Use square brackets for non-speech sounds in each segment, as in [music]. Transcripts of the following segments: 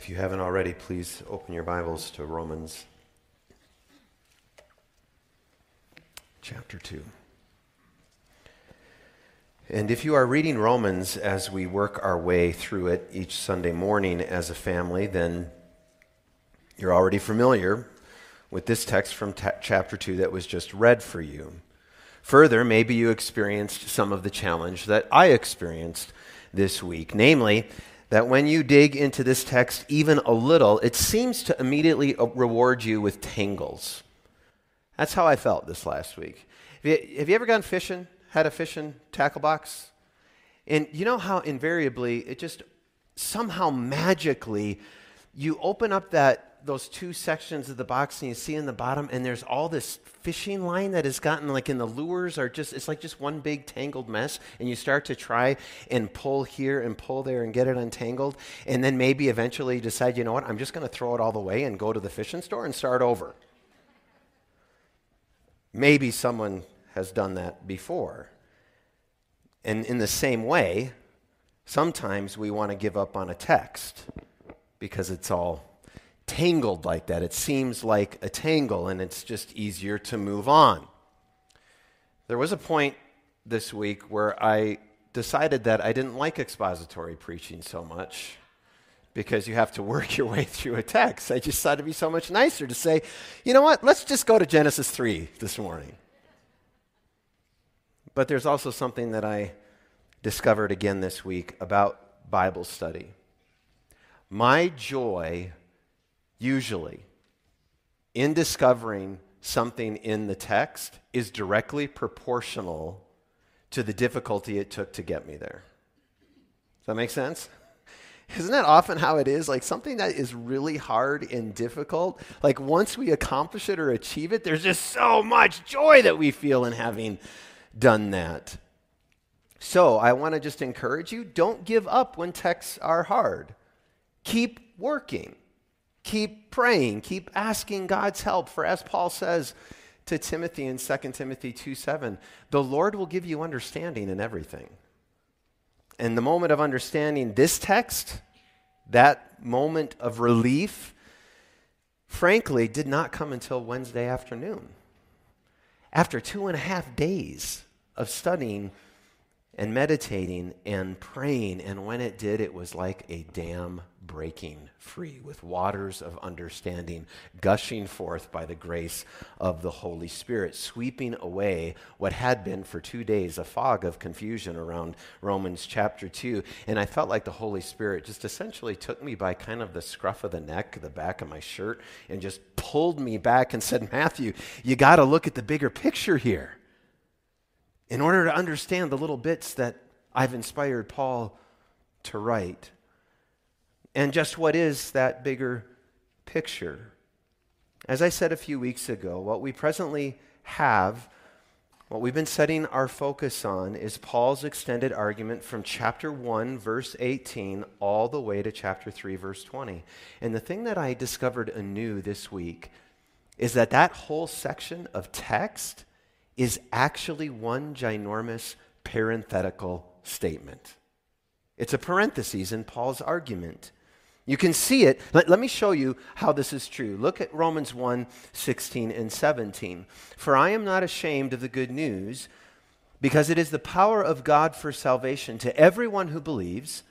If you haven't already, please open your Bibles to Romans chapter 2. And if you are reading Romans as we work our way through it each Sunday morning as a family, then you're already familiar with this text from ta- chapter 2 that was just read for you. Further, maybe you experienced some of the challenge that I experienced this week, namely, that when you dig into this text even a little, it seems to immediately reward you with tangles. That's how I felt this last week. Have you ever gone fishing? Had a fishing tackle box? And you know how invariably it just somehow magically you open up that those two sections of the box and you see in the bottom and there's all this fishing line that has gotten like in the lures are just it's like just one big tangled mess and you start to try and pull here and pull there and get it untangled and then maybe eventually decide you know what? I'm just going to throw it all the way and go to the fishing store and start over. Maybe someone has done that before. And in the same way sometimes we want to give up on a text because it's all tangled like that. It seems like a tangle, and it's just easier to move on. There was a point this week where I decided that I didn't like expository preaching so much because you have to [laughs] work your way through a text. I just thought it'd be so much nicer to say, you know what, let's just go to Genesis 3 this morning. But there's also something that I discovered again this week about Bible study. My joy usually, in discovering something in the text is directly proportional to the difficulty it took to get me there. Does that make sense? [laughs] Isn't that often how it is? Like something that is really hard and difficult, like once we accomplish it or achieve it, there's just so much joy that we feel in having done that. So I want to just encourage you don't give up when texts are hard. Keep working. Keep praying, keep asking God's help. For as Paul says to Timothy in 2 Timothy 2 7, the Lord will give you understanding in everything. And the moment of understanding this text, that moment of relief, frankly, did not come until Wednesday afternoon. After two and a half days of studying and meditating and praying, and when it did, it was like a dam breaking free, with waters of understanding gushing forth by the grace of the Holy Spirit, sweeping away what had been for two days a fog of confusion around Romans chapter 2. And I felt like the Holy Spirit just essentially took me by kind of the scruff of the neck, the back of my shirt, and just pulled me back and said, Matthew, you got to look at the bigger picture here. In order to understand the little bits that I've inspired Paul to write. And just what is that bigger picture? As I said a few weeks ago, what we presently have, what we've been setting our focus on, is Paul's extended argument from chapter 1, verse 18, all the way to chapter 3, verse 20. And the thing that I discovered anew this week is that that whole section of text is actually one ginormous parenthetical statement. It's a parenthesis in Paul's argument. You can see it. Let, let, me show you how this is true. Look at Romans 1 16 and 17. For I am not ashamed of the good news, because it is the power of God for salvation to everyone who believes,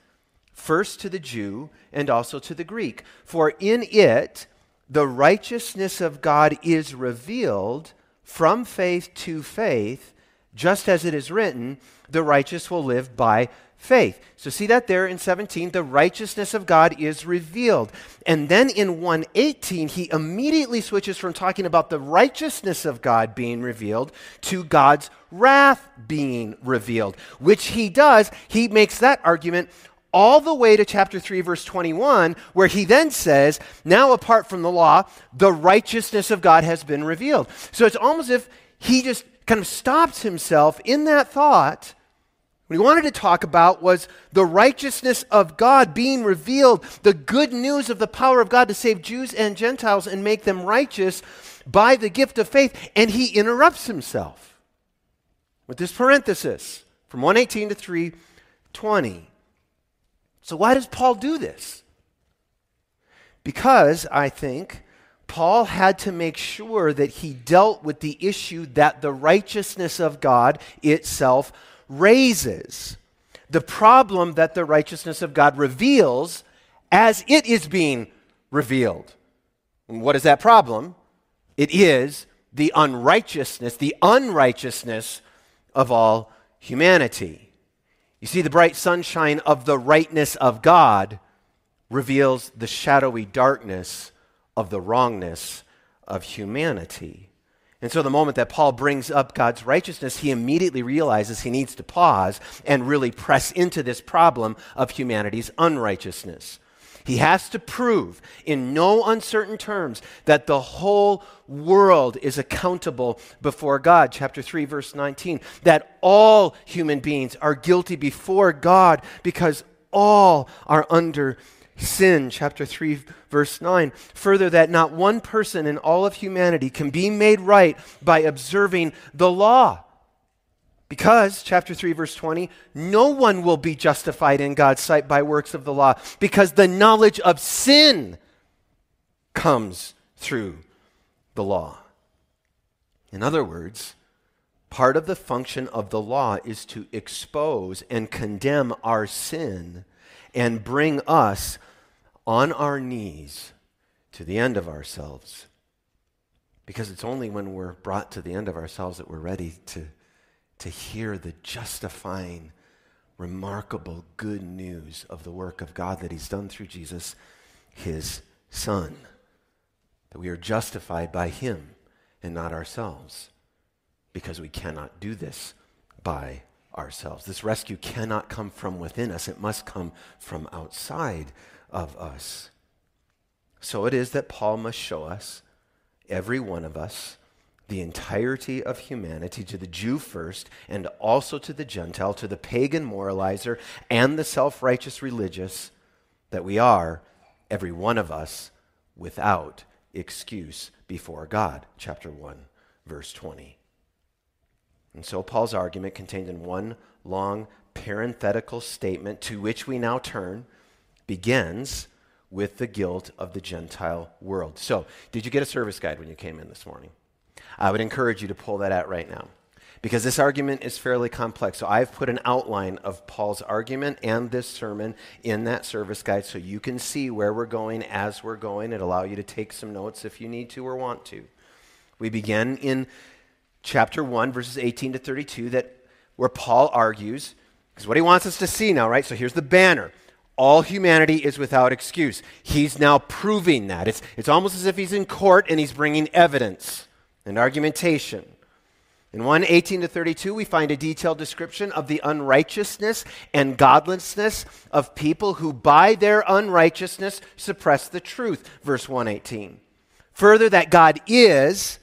first to the Jew and also to the Greek. For in it the righteousness of God is revealed from faith to faith, just as it is written, the righteous will live by faith. So see that there in 17, the righteousness of God is revealed. And then in 118, he immediately switches from talking about the righteousness of God being revealed to God's wrath being revealed, which he does. He makes that argument all the way to chapter 3, verse 21, where he then says, Now apart from the law, the righteousness of God has been revealed. So it's almost as if he just kind of stops himself in that thought what he wanted to talk about was the righteousness of God being revealed, the good news of the power of God to save Jews and Gentiles and make them righteous by the gift of faith. And he interrupts himself with this parenthesis from 118 to 320. So, why does Paul do this? Because, I think, Paul had to make sure that he dealt with the issue that the righteousness of God itself raises. The problem that the righteousness of God reveals as it is being revealed. And what is that problem? It is the unrighteousness, the unrighteousness of all humanity. You see, the bright sunshine of the rightness of God reveals the shadowy darkness of the wrongness of humanity. And so, the moment that Paul brings up God's righteousness, he immediately realizes he needs to pause and really press into this problem of humanity's unrighteousness. He has to prove in no uncertain terms that the whole world is accountable before God. Chapter 3, verse 19. That all human beings are guilty before God because all are under sin, chapter 3, verse 9. Further, that not one person in all of humanity can be made right by observing the law. Because, chapter 3, verse 20, no one will be justified in God's sight by works of the law, because the knowledge of sin comes through the law. In other words, part of the function of the law is to expose and condemn our sin and bring us on our knees to the end of ourselves. Because it's only when we're brought to the end of ourselves that we're ready to, to hear the justifying, remarkable good news of the work of God that He's done through Jesus, His Son. That we are justified by Him and not ourselves. Because we cannot do this by ourselves. This rescue cannot come from within us, it must come from outside of us. So it is that Paul must show us, every one of us, the entirety of humanity, to the Jew first, and also to the Gentile, to the pagan moralizer, and the self righteous religious, that we are, every one of us, without excuse before God. Chapter 1, verse 20. And so Paul's argument contained in one long parenthetical statement to which we now turn begins with the guilt of the Gentile world. So, did you get a service guide when you came in this morning? I would encourage you to pull that out right now because this argument is fairly complex. So, I've put an outline of Paul's argument and this sermon in that service guide so you can see where we're going as we're going. It allow you to take some notes if you need to or want to. We begin in chapter 1 verses 18 to 32 that where Paul argues because what he wants us to see now, right? So here's the banner all humanity is without excuse. He's now proving that. It's, it's almost as if he's in court and he's bringing evidence and argumentation. In 1 18 to 32, we find a detailed description of the unrighteousness and godlessness of people who, by their unrighteousness, suppress the truth. Verse 118. Further, that God is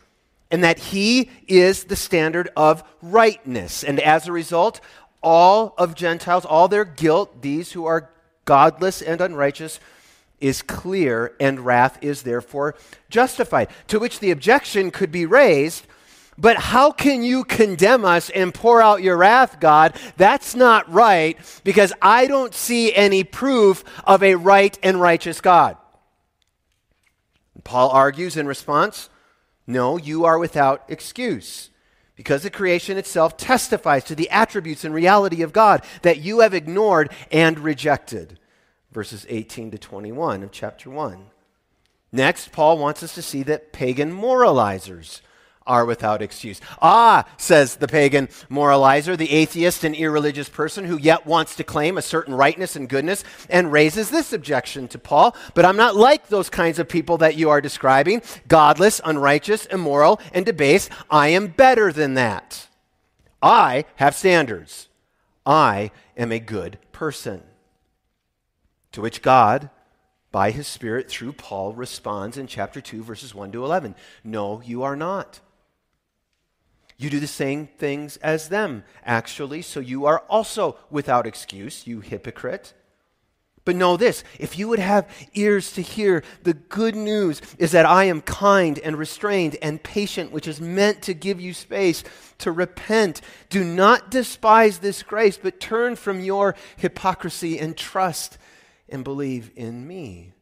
and that He is the standard of rightness. And as a result, all of Gentiles, all their guilt, these who are godless and unrighteous, is clear, and wrath is therefore justified. To which the objection could be raised but how can you condemn us and pour out your wrath, God? That's not right because I don't see any proof of a right and righteous God. Paul argues in response no, you are without excuse because the creation itself testifies to the attributes and reality of God that you have ignored and rejected verses 18 to 21 of chapter 1. Next, Paul wants us to see that pagan moralizers are without excuse. Ah, says the pagan moralizer, the atheist and irreligious person who yet wants to claim a certain rightness and goodness, and raises this objection to Paul. But I'm not like those kinds of people that you are describing godless, unrighteous, immoral, and debased. I am better than that. I have standards. I am a good person. To which God, by his Spirit through Paul, responds in chapter 2, verses 1 to 11 No, you are not. You do the same things as them, actually, so you are also without excuse, you hypocrite. But know this if you would have ears to hear, the good news is that I am kind and restrained and patient, which is meant to give you space to repent. Do not despise this grace, but turn from your hypocrisy and trust and believe in me.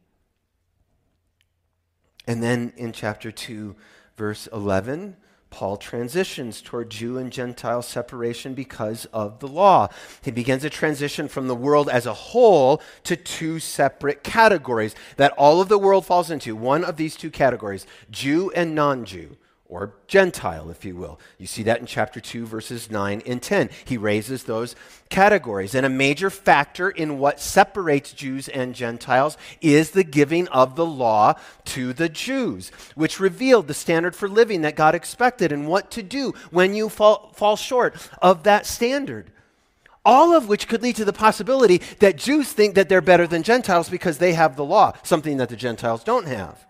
And then in chapter 2, verse 11, Paul transitions toward Jew and Gentile separation because of the law. He begins a transition from the world as a whole to two separate categories that all of the world falls into. One of these two categories, Jew and non Jew or Gentile, if you will. You see that in chapter 2, verses 9 and 10. He raises those categories. And a major factor in what separates Jews and Gentiles is the giving of the law to the Jews, which revealed the standard for living that God expected and what to do when you fall, fall short of that standard. All of which could lead to the possibility that Jews think that they're better than Gentiles because they have the law, something that the Gentiles don't have.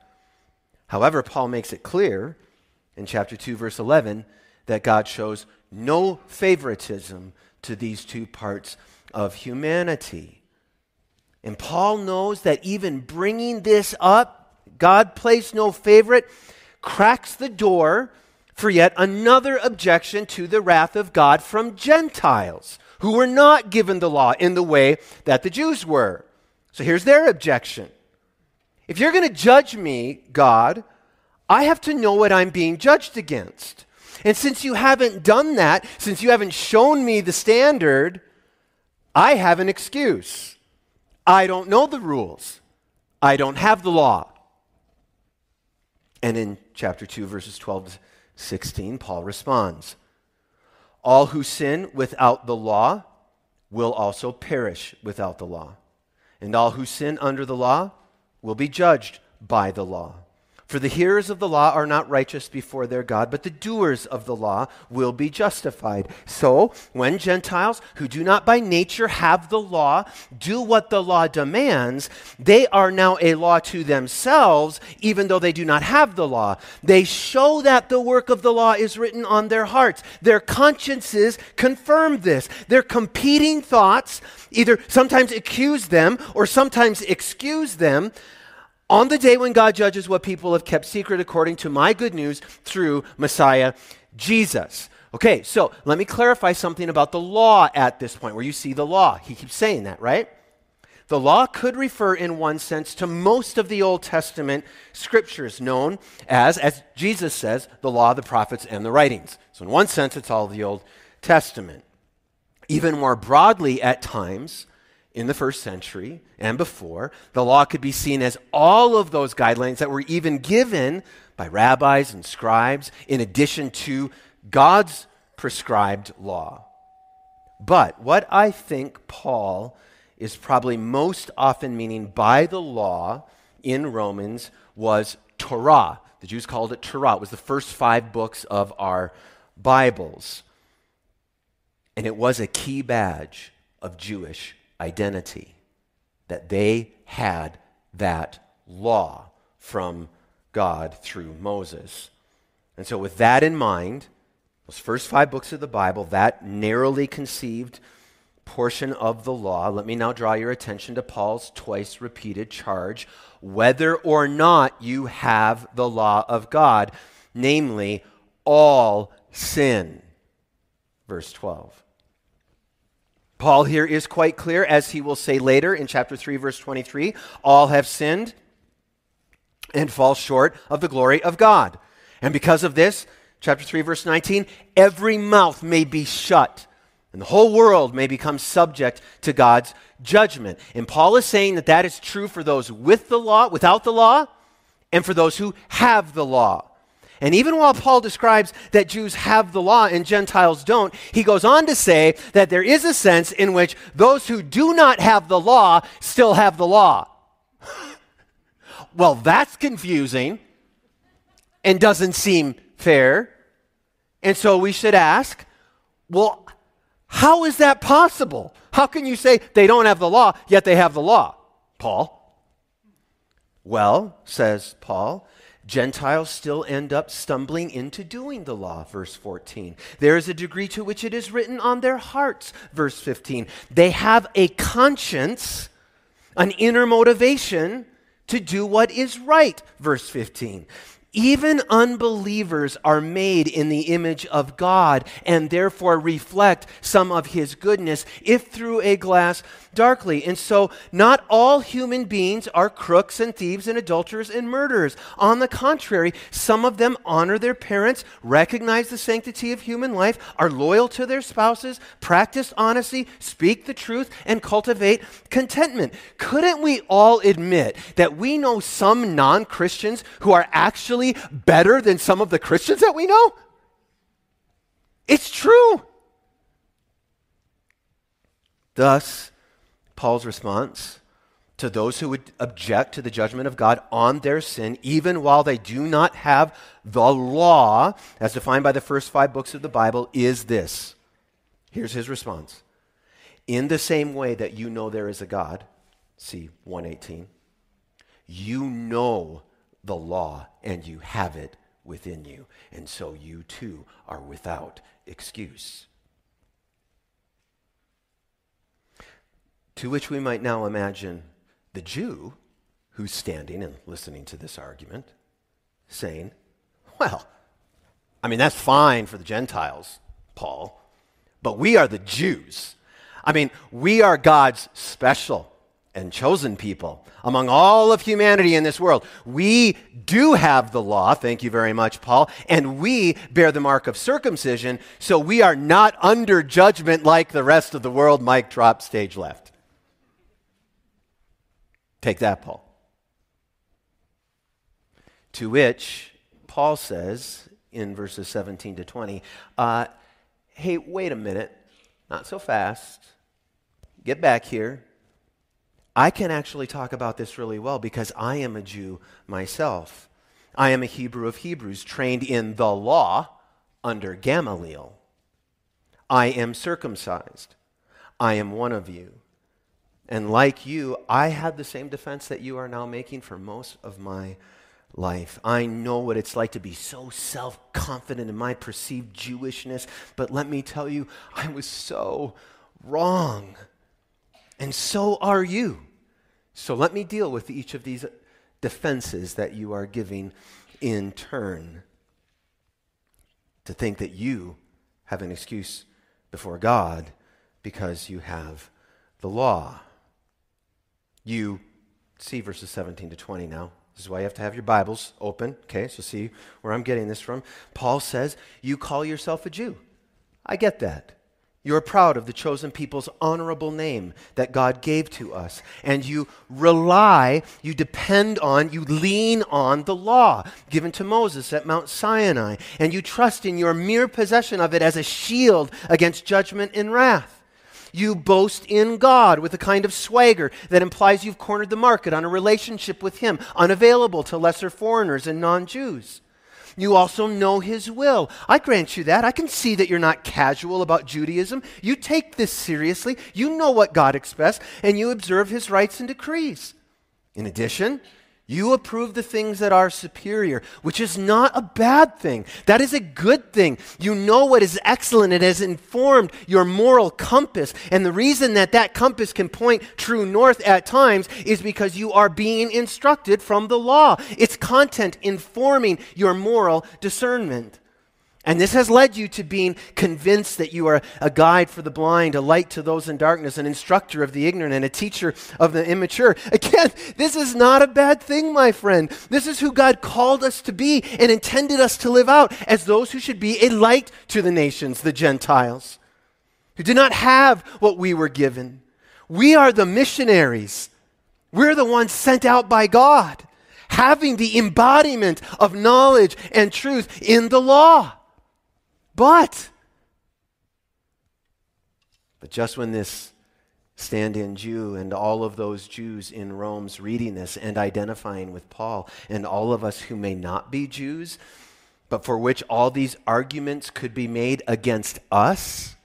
However, Paul makes it clear in chapter 2, verse 11, that God shows no favoritism to these two parts of humanity. And Paul knows that even bringing this up, God placed no favorite, cracks the door for yet another objection to the wrath of God from Gentiles who were not given the law in the way that the Jews were. So here's their objection. If you're going to judge me, God, I have to know what I'm being judged against. And since you haven't done that, since you haven't shown me the standard, I have an excuse. I don't know the rules. I don't have the law. And in chapter 2, verses 12 to 16, Paul responds All who sin without the law will also perish without the law. And all who sin under the law will be judged by the law. For the hearers of the law are not righteous before their God, but the doers of the law will be justified. So, when Gentiles who do not by nature have the law do what the law demands, they are now a law to themselves, even though they do not have the law. They show that the work of the law is written on their hearts. Their consciences confirm this. Their competing thoughts either sometimes accuse them or sometimes excuse them on the day when God judges what people have kept secret according to my good news through Messiah Jesus. Okay, so let me clarify something about the law at this point, where you see the law. He keeps saying that, right? The law could refer, in one sense, to most of the Old Testament scriptures known as, as Jesus says, the law, the prophets, and the writings. So, in one sense, it's all the Old Testament. Even more broadly, at times, in the first century and before, the law could be seen as all of those guidelines that were even given by rabbis and scribes in addition to God's prescribed law. But what I think Paul is probably most often meaning by the law in Romans was Torah. The Jews called it Torah. It was the first five books of our Bibles. And it was a key badge of Jewish identity, that they had that law from God through Moses. And so, with that in mind, those first five books of the Bible, that narrowly conceived portion of the law, let me now draw your attention to Paul's twice repeated charge whether or not you have the law of God, namely, all sin. Verse 12. Paul here is quite clear, as he will say later in chapter 3, verse 23 all have sinned and fall short of the glory of God. And because of this, chapter 3, verse 19, every mouth may be shut and the whole world may become subject to God's judgment. And Paul is saying that that is true for those with the law, without the law, and for those who have the law. And even while Paul describes that Jews have the law and Gentiles don't, he goes on to say that there is a sense in which those who do not have the law still have the law. [laughs] well, that's confusing and doesn't seem fair. And so we should ask well, how is that possible? How can you say they don't have the law, yet they have the law, Paul? Well, says Paul, Gentiles still end up stumbling into doing the law, verse 14. There is a degree to which it is written on their hearts, verse 15. They have a conscience, an inner motivation to do what is right, verse 15. Even unbelievers are made in the image of God and therefore reflect some of his goodness, if through a glass darkly. And so, not all human beings are crooks and thieves and adulterers and murderers. On the contrary, some of them honor their parents, recognize the sanctity of human life, are loyal to their spouses, practice honesty, speak the truth, and cultivate contentment. Couldn't we all admit that we know some non Christians who are actually better than some of the Christians that we know? It's true. Thus, Paul's response to those who would object to the judgment of God on their sin, even while they do not have the law, as defined by the first five books of the Bible, is this. Here's his response. In the same way that you know there is a God, see 118, you know the law and you have it within you, and so you too are without excuse. To which we might now imagine the Jew who's standing and listening to this argument saying, Well, I mean, that's fine for the Gentiles, Paul, but we are the Jews. I mean, we are God's special and chosen people among all of humanity in this world. We do have the law, thank you very much, Paul, and we bear the mark of circumcision, so we are not under judgment like the rest of the world. Mike drop, stage left. Take that, Paul. To which Paul says in verses 17 to 20, uh, hey, wait a minute, not so fast. Get back here. I can actually talk about this really well because I am a Jew myself. I am a Hebrew of Hebrews, trained in the law under Gamaliel. I am circumcised. I am one of you. And like you, I had the same defense that you are now making for most of my life. I know what it's like to be so self confident in my perceived Jewishness, but let me tell you, I was so wrong. And so are you. So let me deal with each of these defenses that you are giving in turn. To think that you have an excuse before God because you have the law. You see verses 17 to 20 now. This is why you have to have your Bibles open. Okay, so see where I'm getting this from. Paul says, You call yourself a Jew. I get that. You are proud of the chosen people's honorable name that God gave to us. And you rely, you depend on, you lean on the law given to Moses at Mount Sinai. And you trust in your mere possession of it as a shield against judgment and wrath. You boast in God with a kind of swagger that implies you've cornered the market on a relationship with Him, unavailable to lesser foreigners and non Jews. You also know His will. I grant you that. I can see that you're not casual about Judaism. You take this seriously. You know what God expects, and you observe His rites and decrees. In addition, you approve the things that are superior, which is not a bad thing. That is a good thing. You know what is excellent. It has informed your moral compass. And the reason that that compass can point true north at times is because you are being instructed from the law. Its content informing your moral discernment. And this has led you to being convinced that you are a guide for the blind, a light to those in darkness, an instructor of the ignorant, and a teacher of the immature. [laughs] Again, this is not a bad thing, my friend. This is who God called us to be and intended us to live out as those who should be a light to the nations, the Gentiles, who did not have what we were given. We are the missionaries, we're the ones sent out by God, having the embodiment of knowledge and truth in the law. But, but just when this stand in Jew and all of those Jews in Rome's reading this and identifying with Paul, and all of us who may not be Jews, but for which all these arguments could be made against us,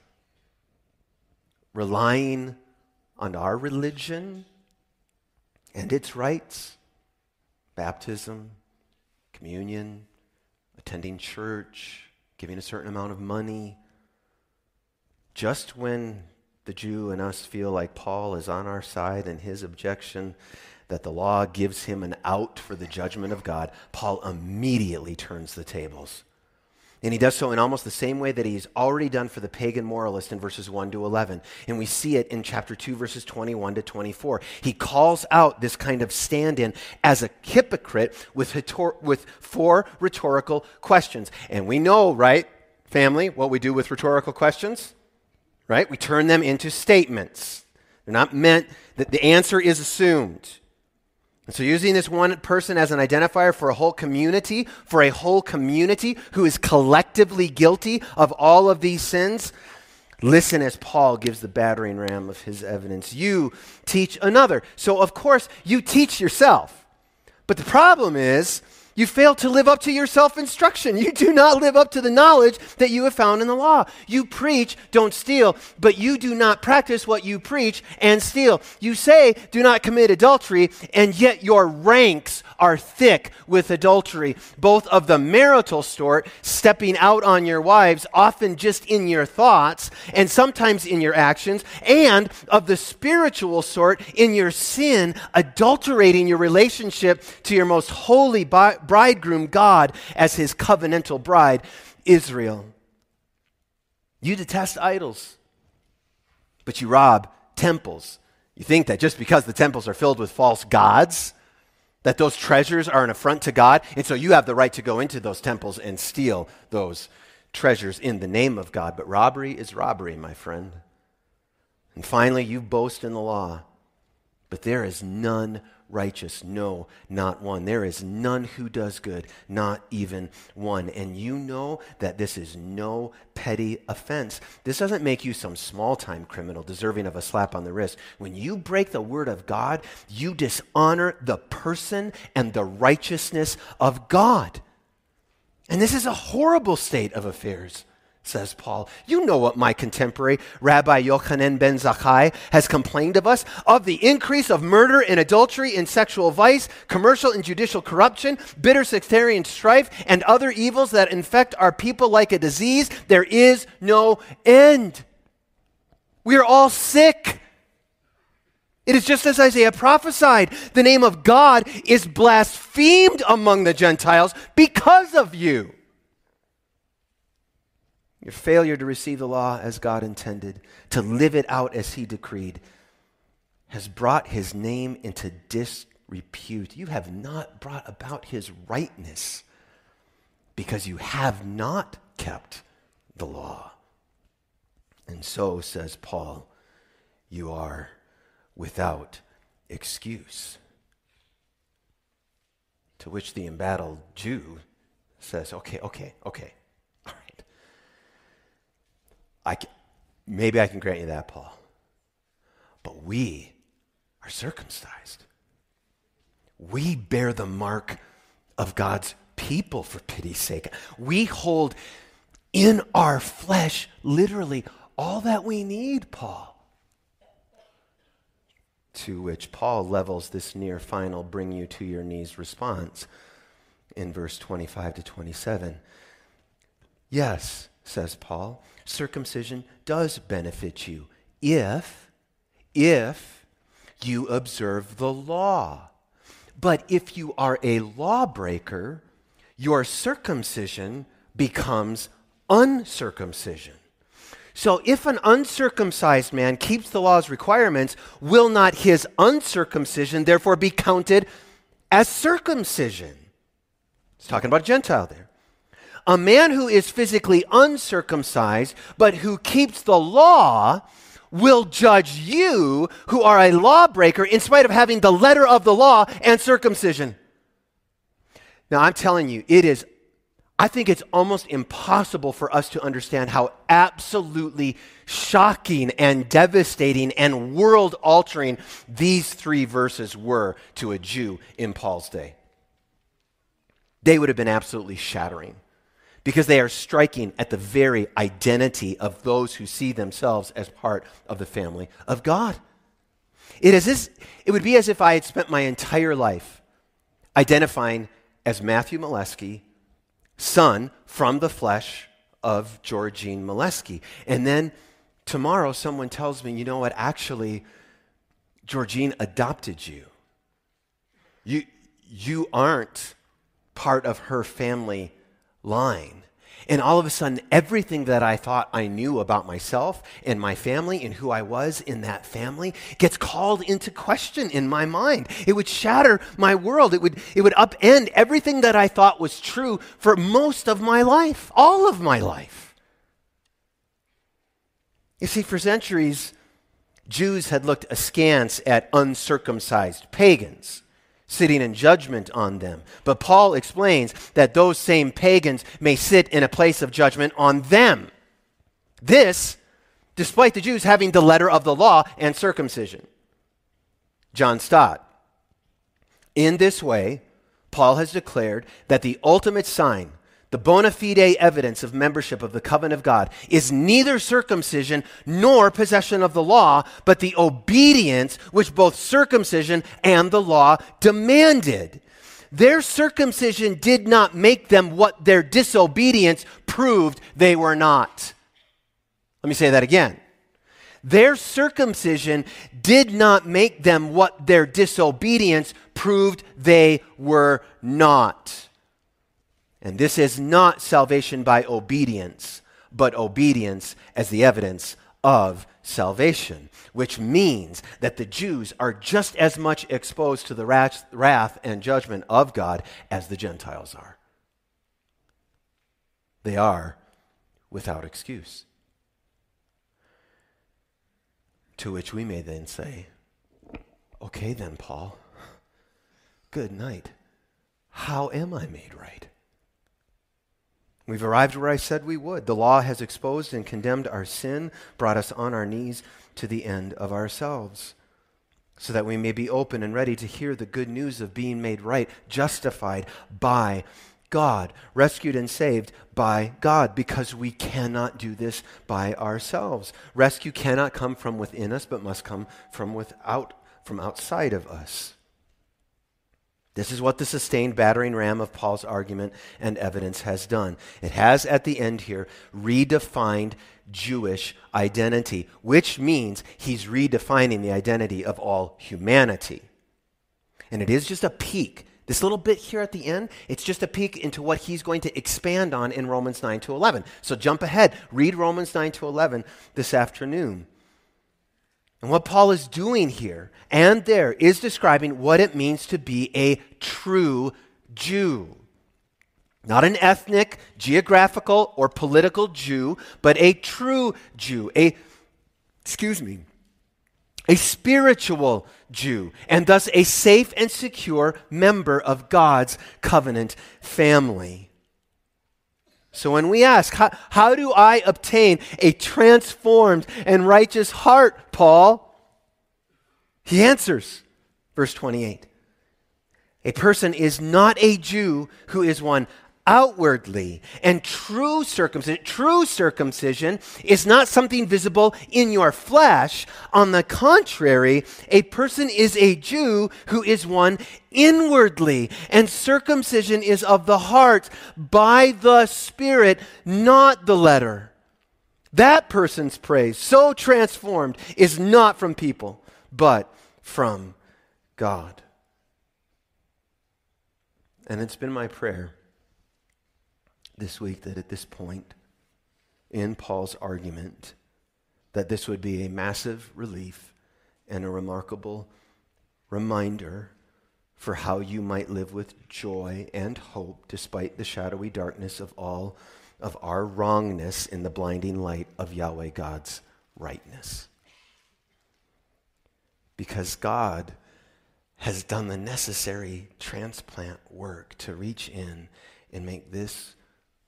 relying on our religion and its rites baptism, communion, attending church, giving a certain amount of money. Just when the Jew and us feel like Paul is on our side and his objection that the law gives him an out for the judgment of God, Paul immediately turns the tables. And he does so in almost the same way that he's already done for the pagan moralist in verses 1 to 11. And we see it in chapter 2, verses 21 to 24. He calls out this kind of stand in as a hypocrite with, with four rhetorical questions. And we know, right, family, what we do with rhetorical questions? Right? We turn them into statements. They're not meant that the answer is assumed. And so, using this one person as an identifier for a whole community, for a whole community who is collectively guilty of all of these sins, listen as Paul gives the battering ram of his evidence. You teach another. So, of course, you teach yourself. But the problem is, you fail to live up to your self instruction. You do not live up to the knowledge that you have found in the law. You preach, don't steal, but you do not practice what you preach and steal. You say, do not commit adultery, and yet your ranks are thick with adultery, both of the marital sort, stepping out on your wives, often just in your thoughts and sometimes in your actions, and of the spiritual sort, in your sin, adulterating your relationship to your most holy body bridegroom, God, as his covenantal bride, Israel. You detest idols, but you rob temples. You think that just because the temples are filled with false gods, that those treasures are an affront to God, and so you have the right to go into those temples and steal those treasures in the name of God. But robbery is robbery, my friend. And finally, you boast in the law, but there is none righteous? No, not one. There is none who does good, not even one. And you know that this is no petty offense. This doesn't make you some small time criminal deserving of a slap on the wrist. When you break the word of God, you dishonor the person and the righteousness of God. And this is a horrible state of affairs says Paul. You know what my contemporary, Rabbi Yochanan ben Zakkai, has complained of us of the increase of murder and adultery and sexual vice, commercial and judicial corruption, bitter sectarian strife, and other evils that infect our people like a disease. There is no end. We are all sick. It is just as Isaiah prophesied the name of God is blasphemed among the Gentiles because of you. Your failure to receive the law as God intended, to live it out as He decreed, has brought His name into disrepute. You have not brought about His rightness because you have not kept the law. And so, says Paul, you are without excuse. To which the embattled Jew says, Okay, okay, okay. I can, maybe I can grant you that, Paul. But we are circumcised. We bear the mark of God's people, for pity's sake. We hold in our flesh, literally, all that we need, Paul. To which Paul levels this near final bring you to your knees response in verse 25 to 27. Yes, says Paul, circumcision does benefit you if, if you observe the law. But if you are a lawbreaker, your circumcision becomes uncircumcision. So if an uncircumcised man keeps the law's requirements, will not his uncircumcision therefore be counted as circumcision? He's talking about a Gentile there. A man who is physically uncircumcised, but who keeps the law, will judge you, who are a lawbreaker, in spite of having the letter of the law and circumcision. Now, I'm telling you, it is, I think it's almost impossible for us to understand how absolutely shocking and devastating and world altering these three verses were to a Jew in Paul's day. They would have been absolutely shattering because they are striking at the very identity of those who see themselves as part of the family of God. It, is this, it would be as if I had spent my entire life identifying as Matthew Molesky, son from the flesh of Georgine Molesky. And then tomorrow someone tells me, you know what, actually, Georgine adopted you. You, you aren't part of her family line. And all of a sudden, everything that I thought I knew about myself and my family and who I was in that family gets called into question in my mind. It would shatter my world. It would, it would upend everything that I thought was true for most of my life, all of my life. You see, for centuries, Jews had looked askance at uncircumcised pagans sitting in judgment on them. But Paul explains that those same pagans may sit in a place of judgment on them. This, despite the Jews having the letter of the law and circumcision. John Stott. In this way, Paul has declared that the ultimate sign the bona fide evidence of membership of the covenant of God is neither circumcision nor possession of the law, but the obedience which both circumcision and the law demanded. Their circumcision did not make them what their disobedience proved they were not. Let me say that again. Their circumcision did not make them what their disobedience proved they were not. And this is not salvation by obedience, but obedience as the evidence of salvation, which means that the Jews are just as much exposed to the wrath and judgment of God as the Gentiles are. They are without excuse. To which we may then say, Okay, then, Paul, good night. How am I made right? We've arrived where I said we would. The law has exposed and condemned our sin, brought us on our knees to the end of ourselves, so that we may be open and ready to hear the good news of being made right, justified by God, rescued and saved by God, because we cannot do this by ourselves. Rescue cannot come from within us, but must come from without, from outside of us. This is what the sustained battering ram of Paul's argument and evidence has done. It has, at the end here, redefined Jewish identity, which means he's redefining the identity of all humanity. And it is just a peek. This little bit here at the end, it's just a peek into what he's going to expand on in Romans 9 to 11. So jump ahead, read Romans 9 to 11 this afternoon. And what Paul is doing here and there is describing what it means to be a true Jew. Not an ethnic, geographical, or political Jew, but a true Jew, a, excuse me, a spiritual Jew, and thus a safe and secure member of God's covenant family. So when we ask, how, how do I obtain a transformed and righteous heart, Paul? He answers, verse 28. A person is not a Jew who is one outwardly. And true circumcision, true circumcision is not something visible in your flesh. On the contrary, a person is a Jew who is one inwardly. And circumcision is of the heart by the Spirit, not the letter. That person's praise, so transformed, is not from people, but from God. And it's been my prayer this week that at this point in Paul's argument, that this would be a massive relief and a remarkable reminder for how you might live with joy and hope despite the shadowy darkness of all of our wrongness in the blinding light of Yahweh God's rightness. Because God has done the necessary transplant work to reach in and make this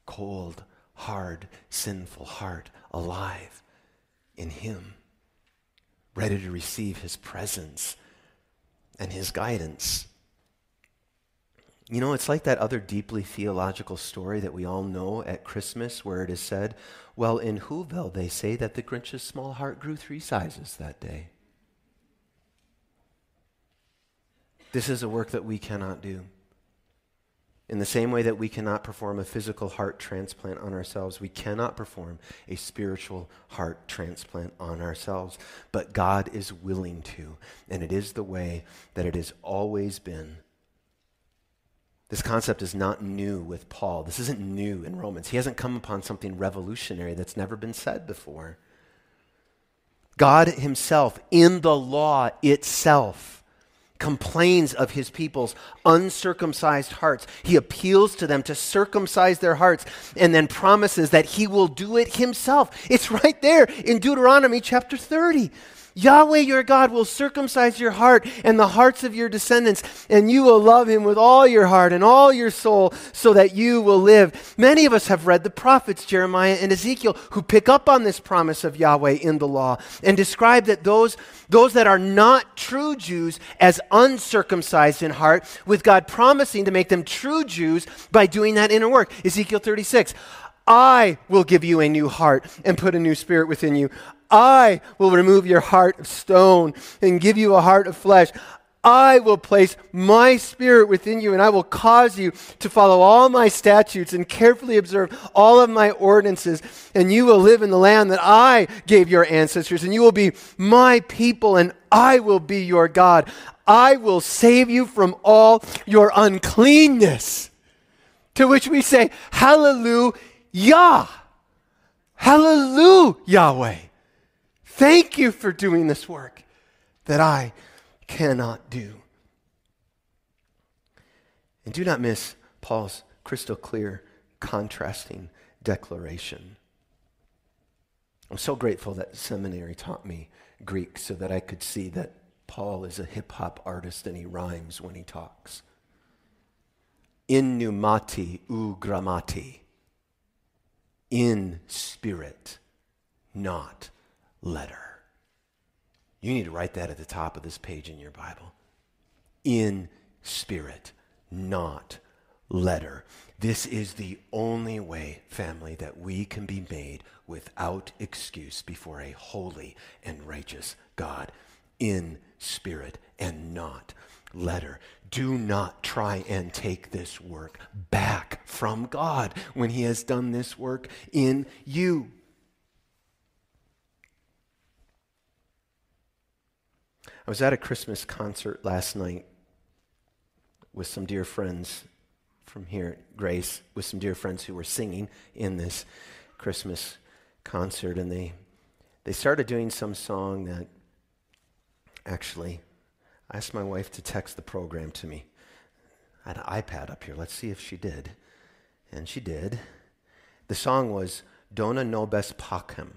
cold, hard, sinful heart alive in Him, ready to receive His presence and His guidance. You know, it's like that other deeply theological story that we all know at Christmas where it is said, Well, in Whoville, they say that the Grinch's small heart grew three sizes that day. This is a work that we cannot do. In the same way that we cannot perform a physical heart transplant on ourselves, we cannot perform a spiritual heart transplant on ourselves. But God is willing to, and it is the way that it has always been. This concept is not new with Paul. This isn't new in Romans. He hasn't come upon something revolutionary that's never been said before. God Himself, in the law itself, complains of His people's uncircumcised hearts. He appeals to them to circumcise their hearts and then promises that He will do it Himself. It's right there in Deuteronomy chapter 30. Yahweh your God will circumcise your heart and the hearts of your descendants, and you will love him with all your heart and all your soul, so that you will live. Many of us have read the prophets, Jeremiah and Ezekiel, who pick up on this promise of Yahweh in the law and describe that those, those that are not true Jews as uncircumcised in heart, with God promising to make them true Jews by doing that inner work. Ezekiel 36. I will give you a new heart and put a new spirit within you. I will remove your heart of stone and give you a heart of flesh. I will place my spirit within you, and I will cause you to follow all my statutes and carefully observe all of my ordinances. And you will live in the land that I gave your ancestors, and you will be my people, and I will be your God. I will save you from all your uncleanness. To which we say, Hallelujah! Hallelujah, Yahweh! Thank you for doing this work that I cannot do. And do not miss Paul's crystal clear, contrasting declaration. I'm so grateful that seminary taught me Greek so that I could see that Paul is a hip hop artist and he rhymes when he talks. In pneumati ou grammati. In spirit, not letter. You need to write that at the top of this page in your Bible. In spirit, not letter. This is the only way, family, that we can be made without excuse before a holy and righteous God. In spirit and not letter. Do not try and take this work back from God when He has done this work in you. I was at a Christmas concert last night with some dear friends from here at Grace, with some dear friends who were singing in this Christmas concert, and they they started doing some song that actually I asked my wife to text the program to me. I had an iPad up here. Let's see if she did. And she did. The song was Dona Nobis Pacem.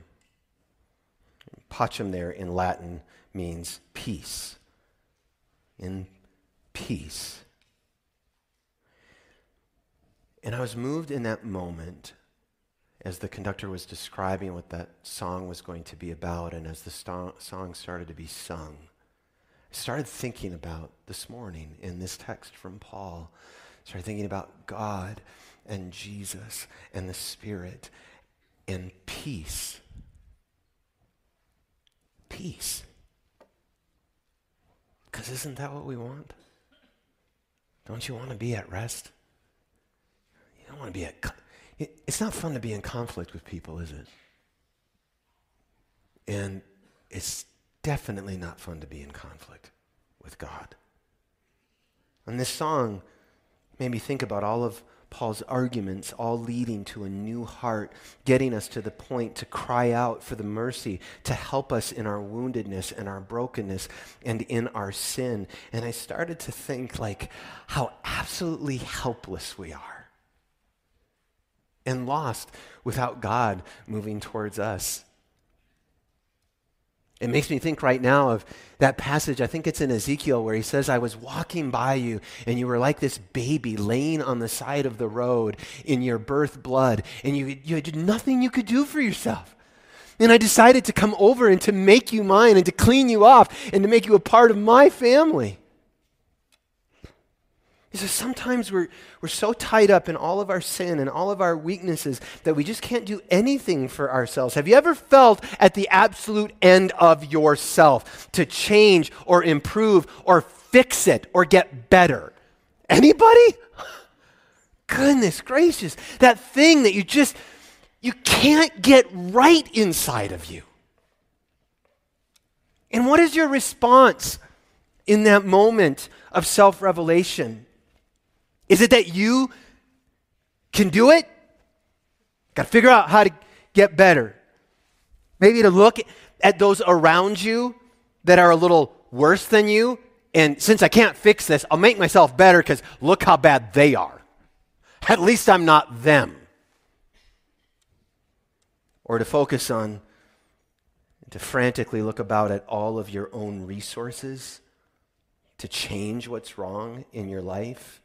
Pacem there in Latin means peace. In peace. And I was moved in that moment as the conductor was describing what that song was going to be about, and as the song started to be sung, I started thinking about this morning in this text from Paul. I started thinking about God and Jesus and the Spirit and peace. Peace. Because isn't that what we want? Don't you want to be at rest? You don't want to be at. it's not fun to be in conflict with people, is it? And it's definitely not fun to be in conflict with God. And this song made me think about all of Paul's arguments, all leading to a new heart, getting us to the point to cry out for the mercy to help us in our woundedness and our brokenness and in our sin. And I started to think like how absolutely helpless we are and lost without God moving towards us. It makes me think right now of that passage, I think it's in Ezekiel, where he says, I was walking by you, and you were like this baby laying on the side of the road in your birth blood, and you, you had nothing you could do for yourself. And I decided to come over and to make you mine and to clean you off and to make you a part of my family. He says sometimes we're, we're so tied up in all of our sin and all of our weaknesses that we just can't do anything for ourselves. Have you ever felt at the absolute end of yourself to change or improve or fix it or get better? Anybody? [laughs] Goodness gracious. That thing that you just you can't get right inside of you. And what is your response in that moment of self revelation? Is it that you can do it? Got to figure out how to get better. Maybe to look at those around you that are a little worse than you. And since I can't fix this, I'll make myself better because look how bad they are. At least I'm not them. Or to focus on, to frantically look about at all of your own resources to change what's wrong in your life.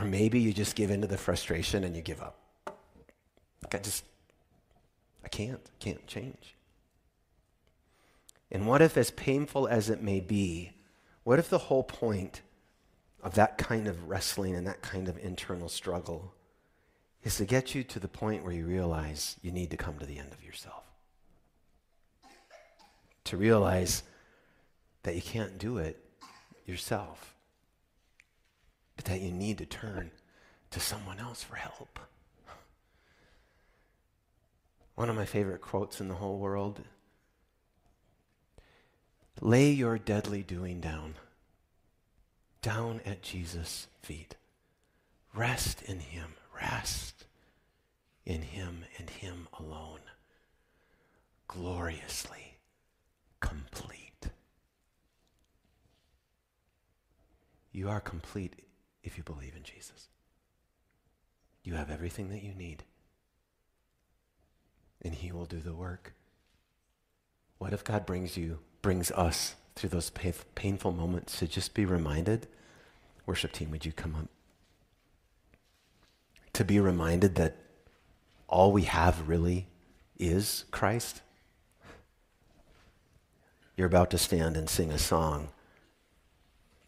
Or maybe you just give into the frustration and you give up. Like I just, I can't, can't change. And what if, as painful as it may be, what if the whole point of that kind of wrestling and that kind of internal struggle is to get you to the point where you realize you need to come to the end of yourself? To realize that you can't do it yourself, but that you need to turn to someone else for help. One of my favorite quotes in the whole world Lay your deadly doing down, down at Jesus' feet. Rest in Him. Rest in Him and Him alone. Gloriously complete. You are complete if you believe in Jesus. You have everything that you need, and He will do the work. What if God brings you brings us through those painful moments to just be reminded. Worship team, would you come up? To be reminded that all we have really is Christ. You're about to stand and sing a song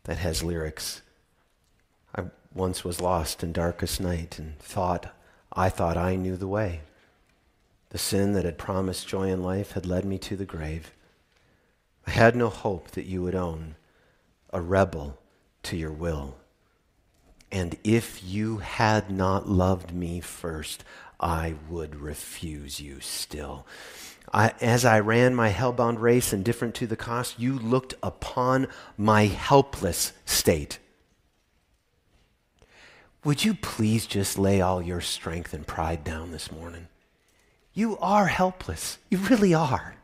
that has lyrics. Once was lost in darkest night and thought, I thought I knew the way. The sin that had promised joy in life had led me to the grave. I had no hope that you would own a rebel to your will. And if you had not loved me first, I would refuse you still. I, as I ran my hellbound race, indifferent to the cost, you looked upon my helpless state. Would you please just lay all your strength and pride down this morning? You are helpless. You really are.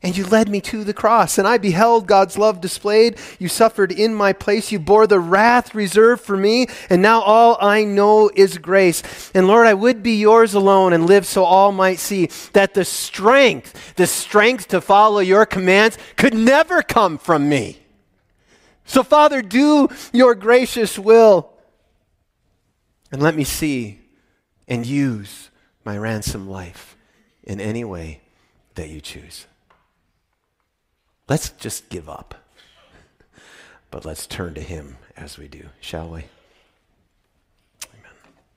And you led me to the cross, and I beheld God's love displayed. You suffered in my place. You bore the wrath reserved for me, and now all I know is grace. And Lord, I would be yours alone and live so all might see that the strength, the strength to follow your commands could never come from me. So, Father, do your gracious will, and let me see and use my ransom life in any way that you choose. Let's just give up. [laughs] But let's turn to Him as we do, shall we?